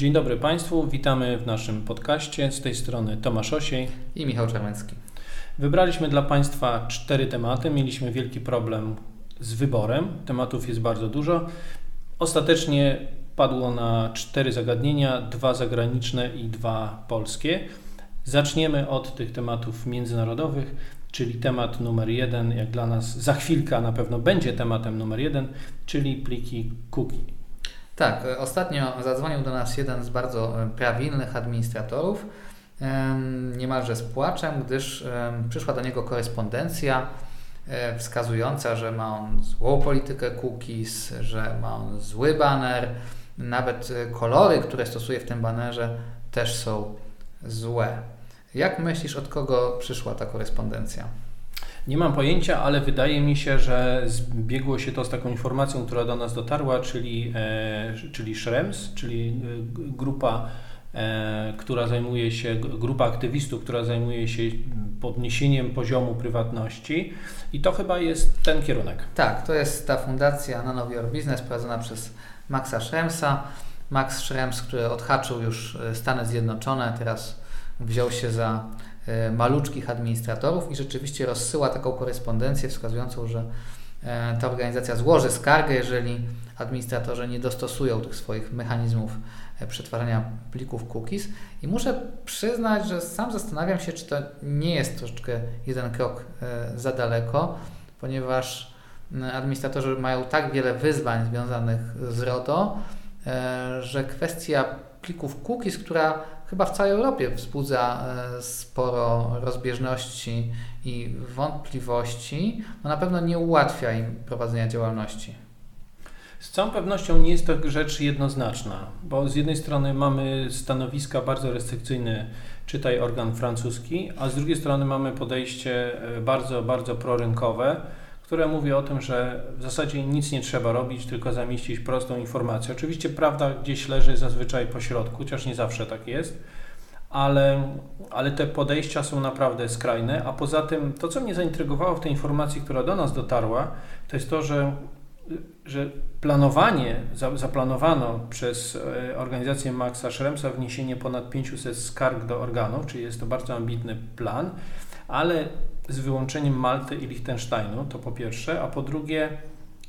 Dzień dobry Państwu, witamy w naszym podcaście. Z tej strony Tomasz Osiej i Michał Czermęcki. Wybraliśmy dla Państwa cztery tematy. Mieliśmy wielki problem z wyborem. Tematów jest bardzo dużo. Ostatecznie padło na cztery zagadnienia, dwa zagraniczne i dwa polskie. Zaczniemy od tych tematów międzynarodowych, czyli temat numer jeden, jak dla nas za chwilkę na pewno będzie tematem numer jeden, czyli pliki cookie. Tak, e, ostatnio zadzwonił do nas jeden z bardzo e, prawilnych administratorów, niemalże z płaczem, gdyż przyszła do niego korespondencja e, wskazująca, że ma on złą politykę cookies, że ma on zły baner, nawet kolory, które stosuje w tym banerze też są złe. Jak myślisz, od kogo przyszła ta korespondencja? Nie mam pojęcia, ale wydaje mi się, że zbiegło się to z taką informacją, która do nas dotarła, czyli, e, czyli Schrems, czyli e, grupa, e, która zajmuje się, grupa aktywistów, która zajmuje się podniesieniem poziomu prywatności i to chyba jest ten kierunek. Tak, to jest ta fundacja None of Your Business prowadzona przez Maxa Schremsa. Max Schrems, który odhaczył już Stany Zjednoczone, teraz wziął się za maluczkich administratorów i rzeczywiście rozsyła taką korespondencję wskazującą, że e, ta organizacja złoży skargę, jeżeli administratorzy nie dostosują tych swoich mechanizmów e, przetwarzania plików cookies. I muszę przyznać, że sam zastanawiam się, czy to nie jest troszeczkę jeden krok za daleko, ponieważ administratorzy mają tak wiele wyzwań związanych z RODO, że kwestia plików cookies, która chyba w całej Europie wzbudza e, sporo rozbieżności i wątpliwości, no na pewno nie ułatwia im prowadzenia działalności. Z całą pewnością nie jest to rzecz jednoznaczna, bo z jednej strony mamy stanowiska bardzo restrykcyjne, czytaj organ francuski, a z drugiej strony mamy podejście e, bardzo, bardzo prorynkowe, które mówi o tym, że w zasadzie nic nie trzeba robić, tylko zamieścić prostą informację. Oczywiście prawda gdzieś leży zazwyczaj po środku, chociaż nie zawsze tak jest, ale, ale te podejścia są naprawdę skrajne. A poza tym, to co mnie zaintrygowało w tej informacji, która do nas dotarła, to jest to, że, że planowanie, zaplanowano przez e, organizację Maxa Schremsa wniesienie ponad 500 skarg do organów, czyli jest to bardzo ambitny plan, ale z wyłączeniem Malty i Liechtensteinu, to po pierwsze, a po drugie,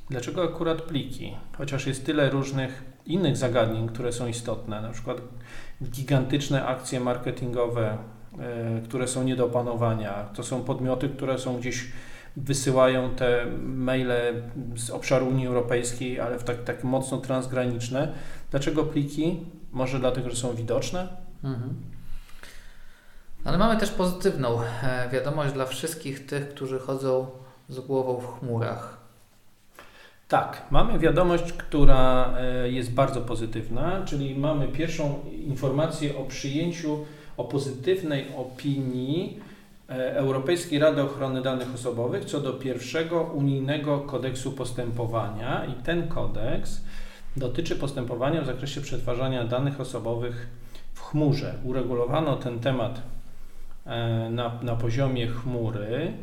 dlaczego akurat pliki? Chociaż jest tyle różnych innych zagadnień, które są istotne, na przykład gigantyczne akcje marketingowe, e, które są nie do opanowania. To są podmioty, które są gdzieś wysyłają te maile z obszaru Unii Europejskiej, ale w tak, tak mocno transgraniczne. Dlaczego pliki? Może dlatego, że są widoczne? Mhm. Ale mamy też pozytywną e, wiadomość dla wszystkich tych, którzy chodzą z głową w chmurach. Tak, mamy wiadomość, która e, jest bardzo pozytywna, czyli mamy pierwszą informację o przyjęciu, o pozytywnej opinii e, Europejskiej Rady Ochrony Danych Osobowych co do pierwszego unijnego kodeksu postępowania i ten kodeks dotyczy postępowania w zakresie przetwarzania danych osobowych w chmurze. Uregulowano ten temat na, na poziomie chmury.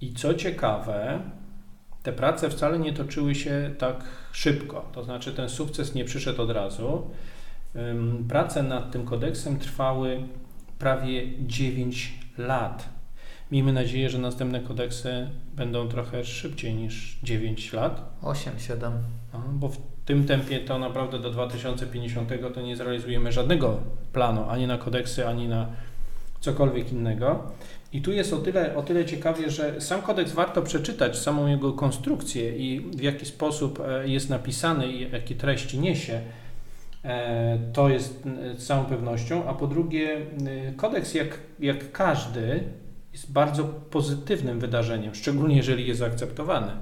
I co ciekawe, te prace wcale nie toczyły się tak szybko, to znaczy ten sukces nie przyszedł od razu. Prace nad tym kodeksem trwały prawie 9 lat. Miejmy nadzieję, że następne kodeksy będą trochę szybciej niż 9 lat. 8-7. Bo w tym tempie to naprawdę do 2050 to nie zrealizujemy żadnego planu ani na kodeksy, ani na cokolwiek innego. I tu jest o tyle, o tyle ciekawie, że sam kodeks warto przeczytać, samą jego konstrukcję i w jaki sposób e, jest napisany i jakie treści niesie. E, to jest z całą pewnością. A po drugie, kodeks, jak, jak każdy, jest bardzo pozytywnym wydarzeniem, szczególnie jeżeli jest zaakceptowany.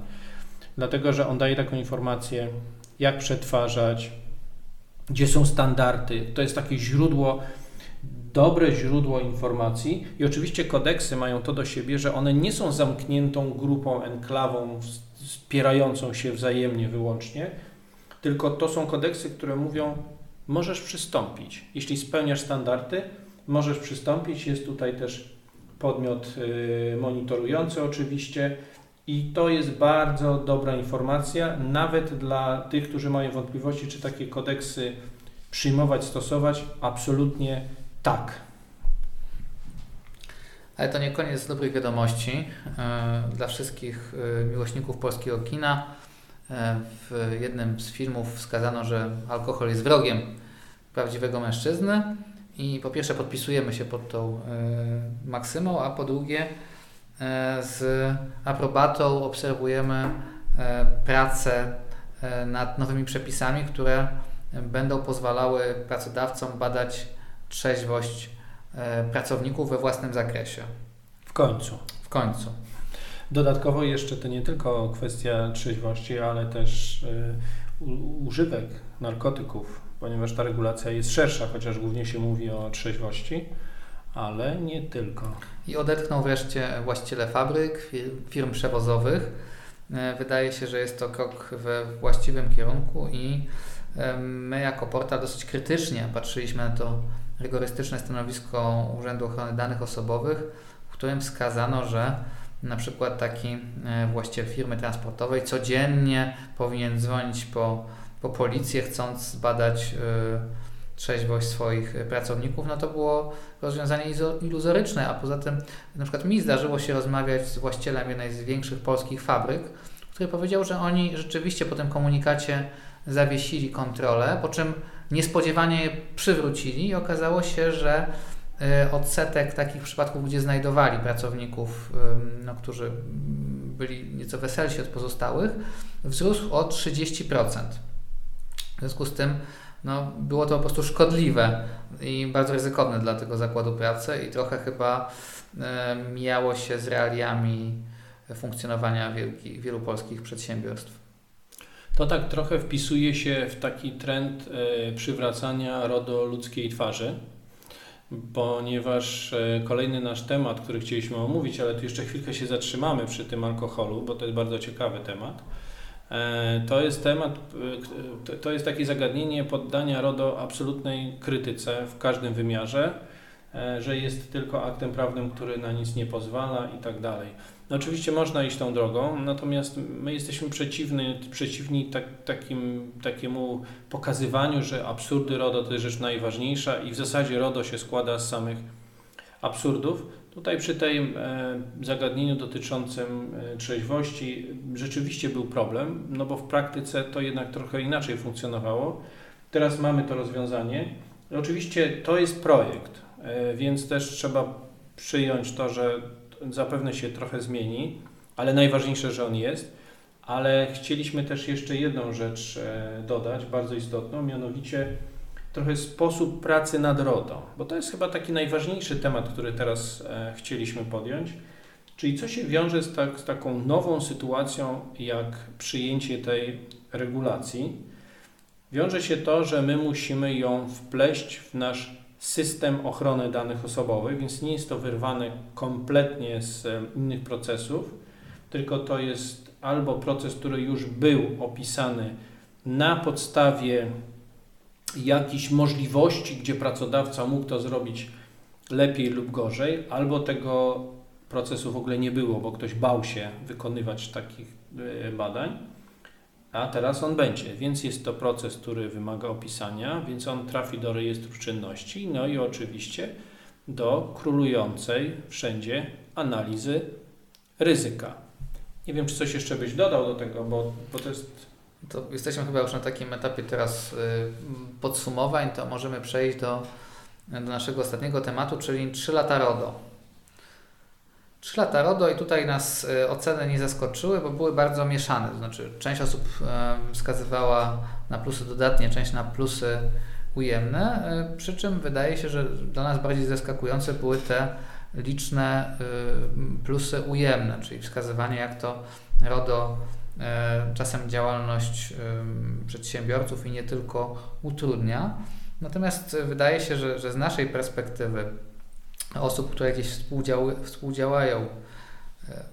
Dlatego, że on daje taką informację, jak przetwarzać, gdzie są standardy. To jest takie źródło dobre źródło informacji i oczywiście kodeksy mają to do siebie, że one nie są zamkniętą grupą, enklawą wspierającą się wzajemnie wyłącznie, tylko to są kodeksy, które mówią, możesz przystąpić. Jeśli spełniasz standardy, możesz przystąpić. Jest tutaj też podmiot y, monitorujący oczywiście i to jest bardzo dobra informacja, nawet dla tych, którzy mają wątpliwości, czy takie kodeksy przyjmować, stosować? Absolutnie tak. Ale to nie koniec dobrych wiadomości e, dla wszystkich e, miłośników polskiego kina. E, w jednym z filmów wskazano, że alkohol jest wrogiem prawdziwego mężczyzny i po pierwsze podpisujemy się pod tą maksymą, a po drugie z aprobatą obserwujemy pracę nad nowymi przepisami, które będą pozwalały pracodawcom badać trzeźwość E, pracowników we własnym zakresie. W końcu. W końcu. Dodatkowo jeszcze to nie tylko kwestia trzeźwości, ale też e, używek narkotyków, ponieważ ta regulacja jest szersza, chociaż głównie się mówi o trzeźwości, ale nie tylko. I odetchnął wreszcie właściciele fabryk, firm przewozowych. E, wydaje się, że jest to krok we właściwym kierunku i my jako portal dosyć krytycznie patrzyliśmy na to rygorystyczne stanowisko Urzędu Ochrony Danych Osobowych, w którym wskazano, że na przykład taki e, właściciel firmy transportowej codziennie powinien dzwonić po, po policję, chcąc zbadać y, trzeźwość swoich pracowników, no to było rozwiązanie iluzoryczne, a poza tym na przykład mi zdarzyło się rozmawiać z właścicielem jednej z większych polskich fabryk, który powiedział, że oni rzeczywiście po tym komunikacie zawiesili kontrolę, po czym niespodziewanie je przywrócili i okazało się, że y, odsetek takich przypadków, gdzie znajdowali pracowników, no, którzy byli nieco weselsi od pozostałych, wzrósł o 30%. W związku z tym no, było to po prostu szkodliwe i bardzo ryzykowne dla tego zakładu pracy i trochę chyba mijało się z realiami funkcjonowania wielki, wielu polskich przedsiębiorstw. To tak trochę wpisuje się w taki trend e, przywracania RODO ludzkiej twarzy, ponieważ e, kolejny nasz temat, który chcieliśmy omówić, ale tu jeszcze chwilkę się zatrzymamy przy tym alkoholu, bo to jest bardzo ciekawy temat. E, to jest temat, to jest takie zagadnienie poddania RODO absolutnej krytyce w każdym wymiarze, że jest tylko aktem prawnym, który na nic nie pozwala i tak dalej. Oczywiście można iść tą drogą, natomiast my jesteśmy przeciwny, przeciwni tak, takim, takiemu pokazywaniu, że absurdy RODO to jest rzecz najważniejsza i w zasadzie RODO się składa z samych absurdów. Tutaj przy e, zagadnieniu dotyczącym e, trzeźwości rzeczywiście był problem, no bo w praktyce to jednak trochę inaczej funkcjonowało. Teraz mamy to rozwiązanie. Oczywiście to jest projekt, e, więc też trzeba przyjąć to, że zapewne się trochę zmieni, ale najważniejsze, że on jest. Ale chcieliśmy też jeszcze jedną rzecz e, dodać, bardzo istotną, mianowicie trochę sposób pracy nad RODO, bo to jest chyba taki najważniejszy temat, który teraz e, chcieliśmy podjąć. Czyli co się wiąże z, tak, z taką nową sytuacją, jak przyjęcie tej regulacji? Wiąże się to, że my musimy ją wpleść w nasz system ochrony danych osobowych, więc nie jest to wyrwane kompletnie z innych procesów, tylko to jest albo proces, który już był opisany na podstawie jakichś możliwości, gdzie pracodawca mógł to zrobić lepiej lub gorzej, albo tego procesu w ogóle nie było, bo ktoś bał się wykonywać takich e, badań a teraz on będzie, więc jest to proces, który wymaga opisania, więc on trafi do rejestru czynności, no i oczywiście do królującej wszędzie analizy ryzyka. Nie wiem, czy coś jeszcze byś dodał do tego, bo, bo to jest. To jesteśmy chyba już na takim etapie teraz y, podsumowań, to możemy przejść do, do naszego ostatniego tematu, czyli 3 lata RODO. 3 lata RODO i tutaj nas e, oceny nie zaskoczyły, bo były bardzo mieszane. Znaczy, część osób e, wskazywała na plusy dodatnie, część na plusy ujemne, e, przy czym wydaje się, że dla nas bardziej zaskakujące były te liczne plusy ujemne, czyli wskazywanie, jak to RODO czasem działalność przedsiębiorców i nie tylko utrudnia. Natomiast wydaje się, że, że z naszej perspektywy osób, które jakieś współdziałają, e,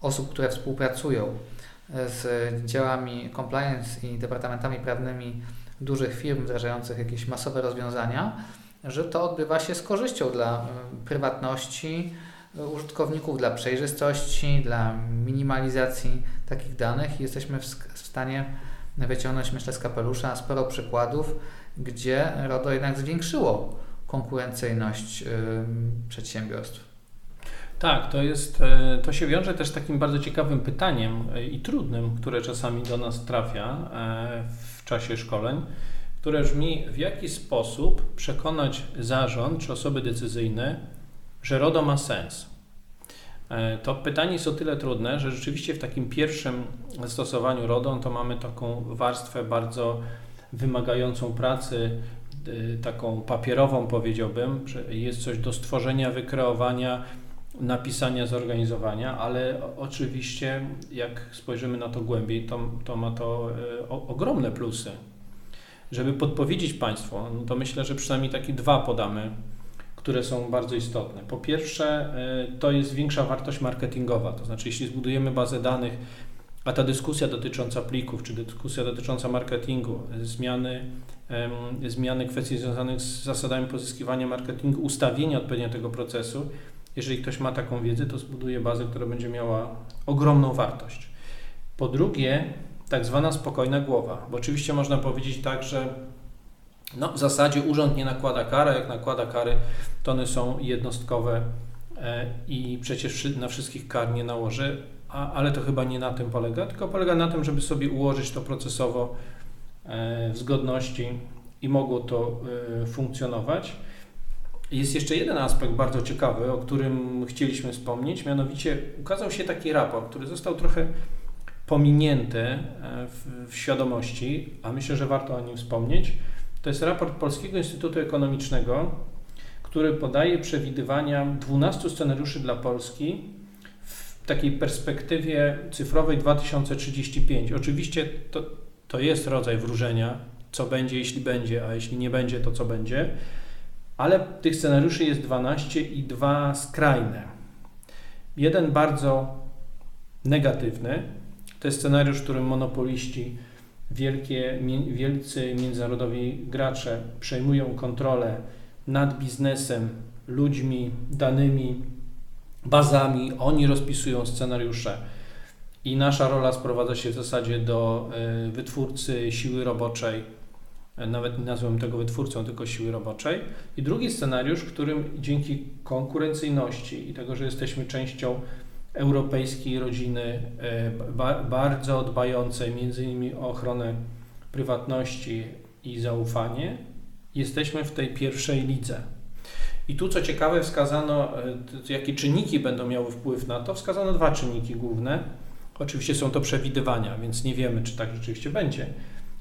osób, które współpracują e, z działami compliance i departamentami prawnymi dużych firm wdrażających jakieś masowe rozwiązania, że to odbywa się z korzyścią dla e, prywatności użytkowników, dla przejrzystości, dla minimalizacji takich danych. I jesteśmy w stanie wyciągnąć, myślę, z kapelusza sporo przykładów, gdzie RODO jednak zwiększyło konkurencyjność przedsiębiorstw. Tak, to jest, e, to się wiąże też z takim bardzo ciekawym pytaniem e, i trudnym, które czasami do nas trafia e, w czasie szkoleń, które brzmi, w jaki sposób przekonać zarząd czy osoby decyzyjne, że RODO ma sens. To pytanie jest o tyle trudne, że rzeczywiście w takim pierwszym stosowaniu RODO to mamy taką warstwę bardzo wymagającą pracy, taką papierową powiedziałbym, że jest coś do stworzenia, wykreowania, napisania, zorganizowania, ale oczywiście jak spojrzymy na to głębiej, to, to ma to e, o, ogromne plusy. Żeby podpowiedzieć Państwu, no to myślę, że przynajmniej takie dwa podamy, które są bardzo istotne. Po pierwsze, e, to jest większa wartość marketingowa, to znaczy jeśli zbudujemy bazę danych, a ta dyskusja dotycząca plików, czy dyskusja dotycząca marketingu, zmiany, zmiany kwestii związanych z zasadami pozyskiwania marketingu, ustawienia odpowiednio tego procesu, jeżeli ktoś ma taką wiedzę, to zbuduje bazę, która będzie miała ogromną wartość. Po drugie, tak zwana spokojna głowa, bo oczywiście można powiedzieć tak, że no, w zasadzie urząd nie nakłada kary, jak nakłada kary, to one są jednostkowe e, i przecież na wszystkich kar nie nałoży, a, ale to chyba nie na tym polega, tylko polega na tym, żeby sobie ułożyć to procesowo e, w zgodności i mogło to e, funkcjonować. Jest jeszcze jeden aspekt bardzo ciekawy, o którym chcieliśmy wspomnieć, mianowicie ukazał się taki raport, który został trochę pominięty e, w, w świadomości, a myślę, że warto o nim wspomnieć. To jest raport Polskiego Instytutu Ekonomicznego, który podaje przewidywania 12 scenariuszy dla Polski takiej perspektywie cyfrowej 2035. Oczywiście to, to jest rodzaj wróżenia, co będzie, jeśli będzie, a jeśli nie będzie, to co będzie ale tych scenariuszy jest 12 i dwa skrajne. Jeden bardzo negatywny, to jest scenariusz, w którym monopoliści, wielkie, wielcy międzynarodowi gracze przejmują kontrolę nad biznesem, ludźmi, danymi, bazami, oni rozpisują scenariusze i nasza rola sprowadza się w zasadzie do e, wytwórcy siły roboczej, nawet nie nazwę tego wytwórcą, tylko siły roboczej. I drugi scenariusz, w którym dzięki konkurencyjności i tego, że jesteśmy częścią europejskiej rodziny, e, bardzo dbającej między innymi o ochronę prywatności i zaufanie, jesteśmy w tej pierwszej lidze. I tu, co ciekawe, wskazano, e, jakie czynniki będą miały wpływ na to. Wskazano dwa czynniki główne. Oczywiście są to przewidywania, więc nie wiemy, czy tak rzeczywiście będzie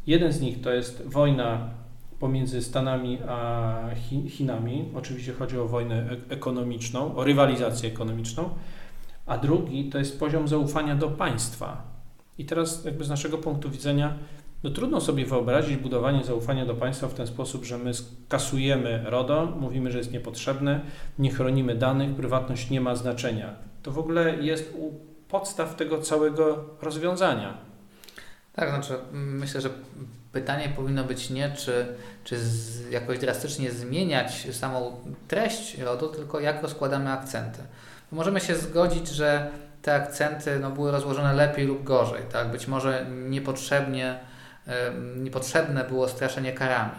Jeden z nich to jest wojna pomiędzy Stanami a Chinami. Oczywiście chodzi o wojnę ekonomiczną, o rywalizację ekonomiczną. A drugi to jest poziom zaufania do państwa. I teraz, jakby z naszego punktu widzenia, no trudno sobie wyobrazić budowanie zaufania do państwa w ten sposób, że my kasujemy RODO, mówimy, że jest niepotrzebne, nie chronimy danych, prywatność nie ma znaczenia. To w ogóle jest u podstaw tego całego rozwiązania. Tak, znaczy myślę, że pytanie powinno być nie, czy, czy z, jakoś drastycznie zmieniać samą treść RODO, tylko jak rozkładamy akcenty. Możemy się zgodzić, że te akcenty no, były rozłożone lepiej lub gorzej. Tak? Być może niepotrzebnie, niepotrzebne było straszenie karami.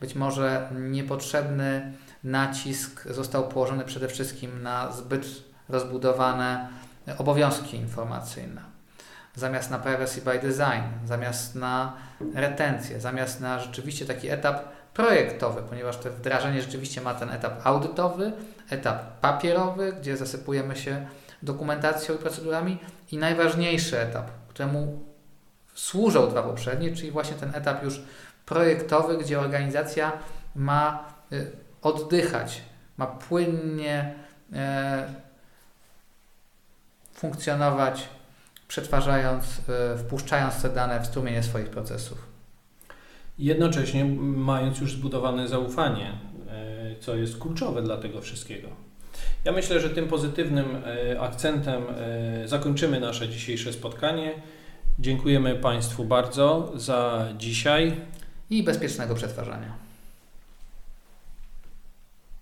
Być może niepotrzebny nacisk został położony przede wszystkim na zbyt rozbudowane obowiązki informacyjne zamiast na privacy by design, zamiast na retencję, zamiast na rzeczywiście taki etap projektowy, ponieważ to wdrażanie rzeczywiście ma ten etap audytowy, etap papierowy, gdzie zasypujemy się dokumentacją i procedurami i najważniejszy etap, któremu służą dwa poprzednie, czyli właśnie ten etap już projektowy, gdzie organizacja ma y, oddychać, ma płynnie e, funkcjonować przetwarzając, e, wpuszczając te dane w strumienie swoich procesów. Jednocześnie mając już zbudowane zaufanie, e, co jest kluczowe dla tego wszystkiego. Ja myślę, że tym pozytywnym akcentem zakończymy nasze dzisiejsze spotkanie. Dziękujemy Państwu bardzo za dzisiaj. I bezpiecznego przetwarzania.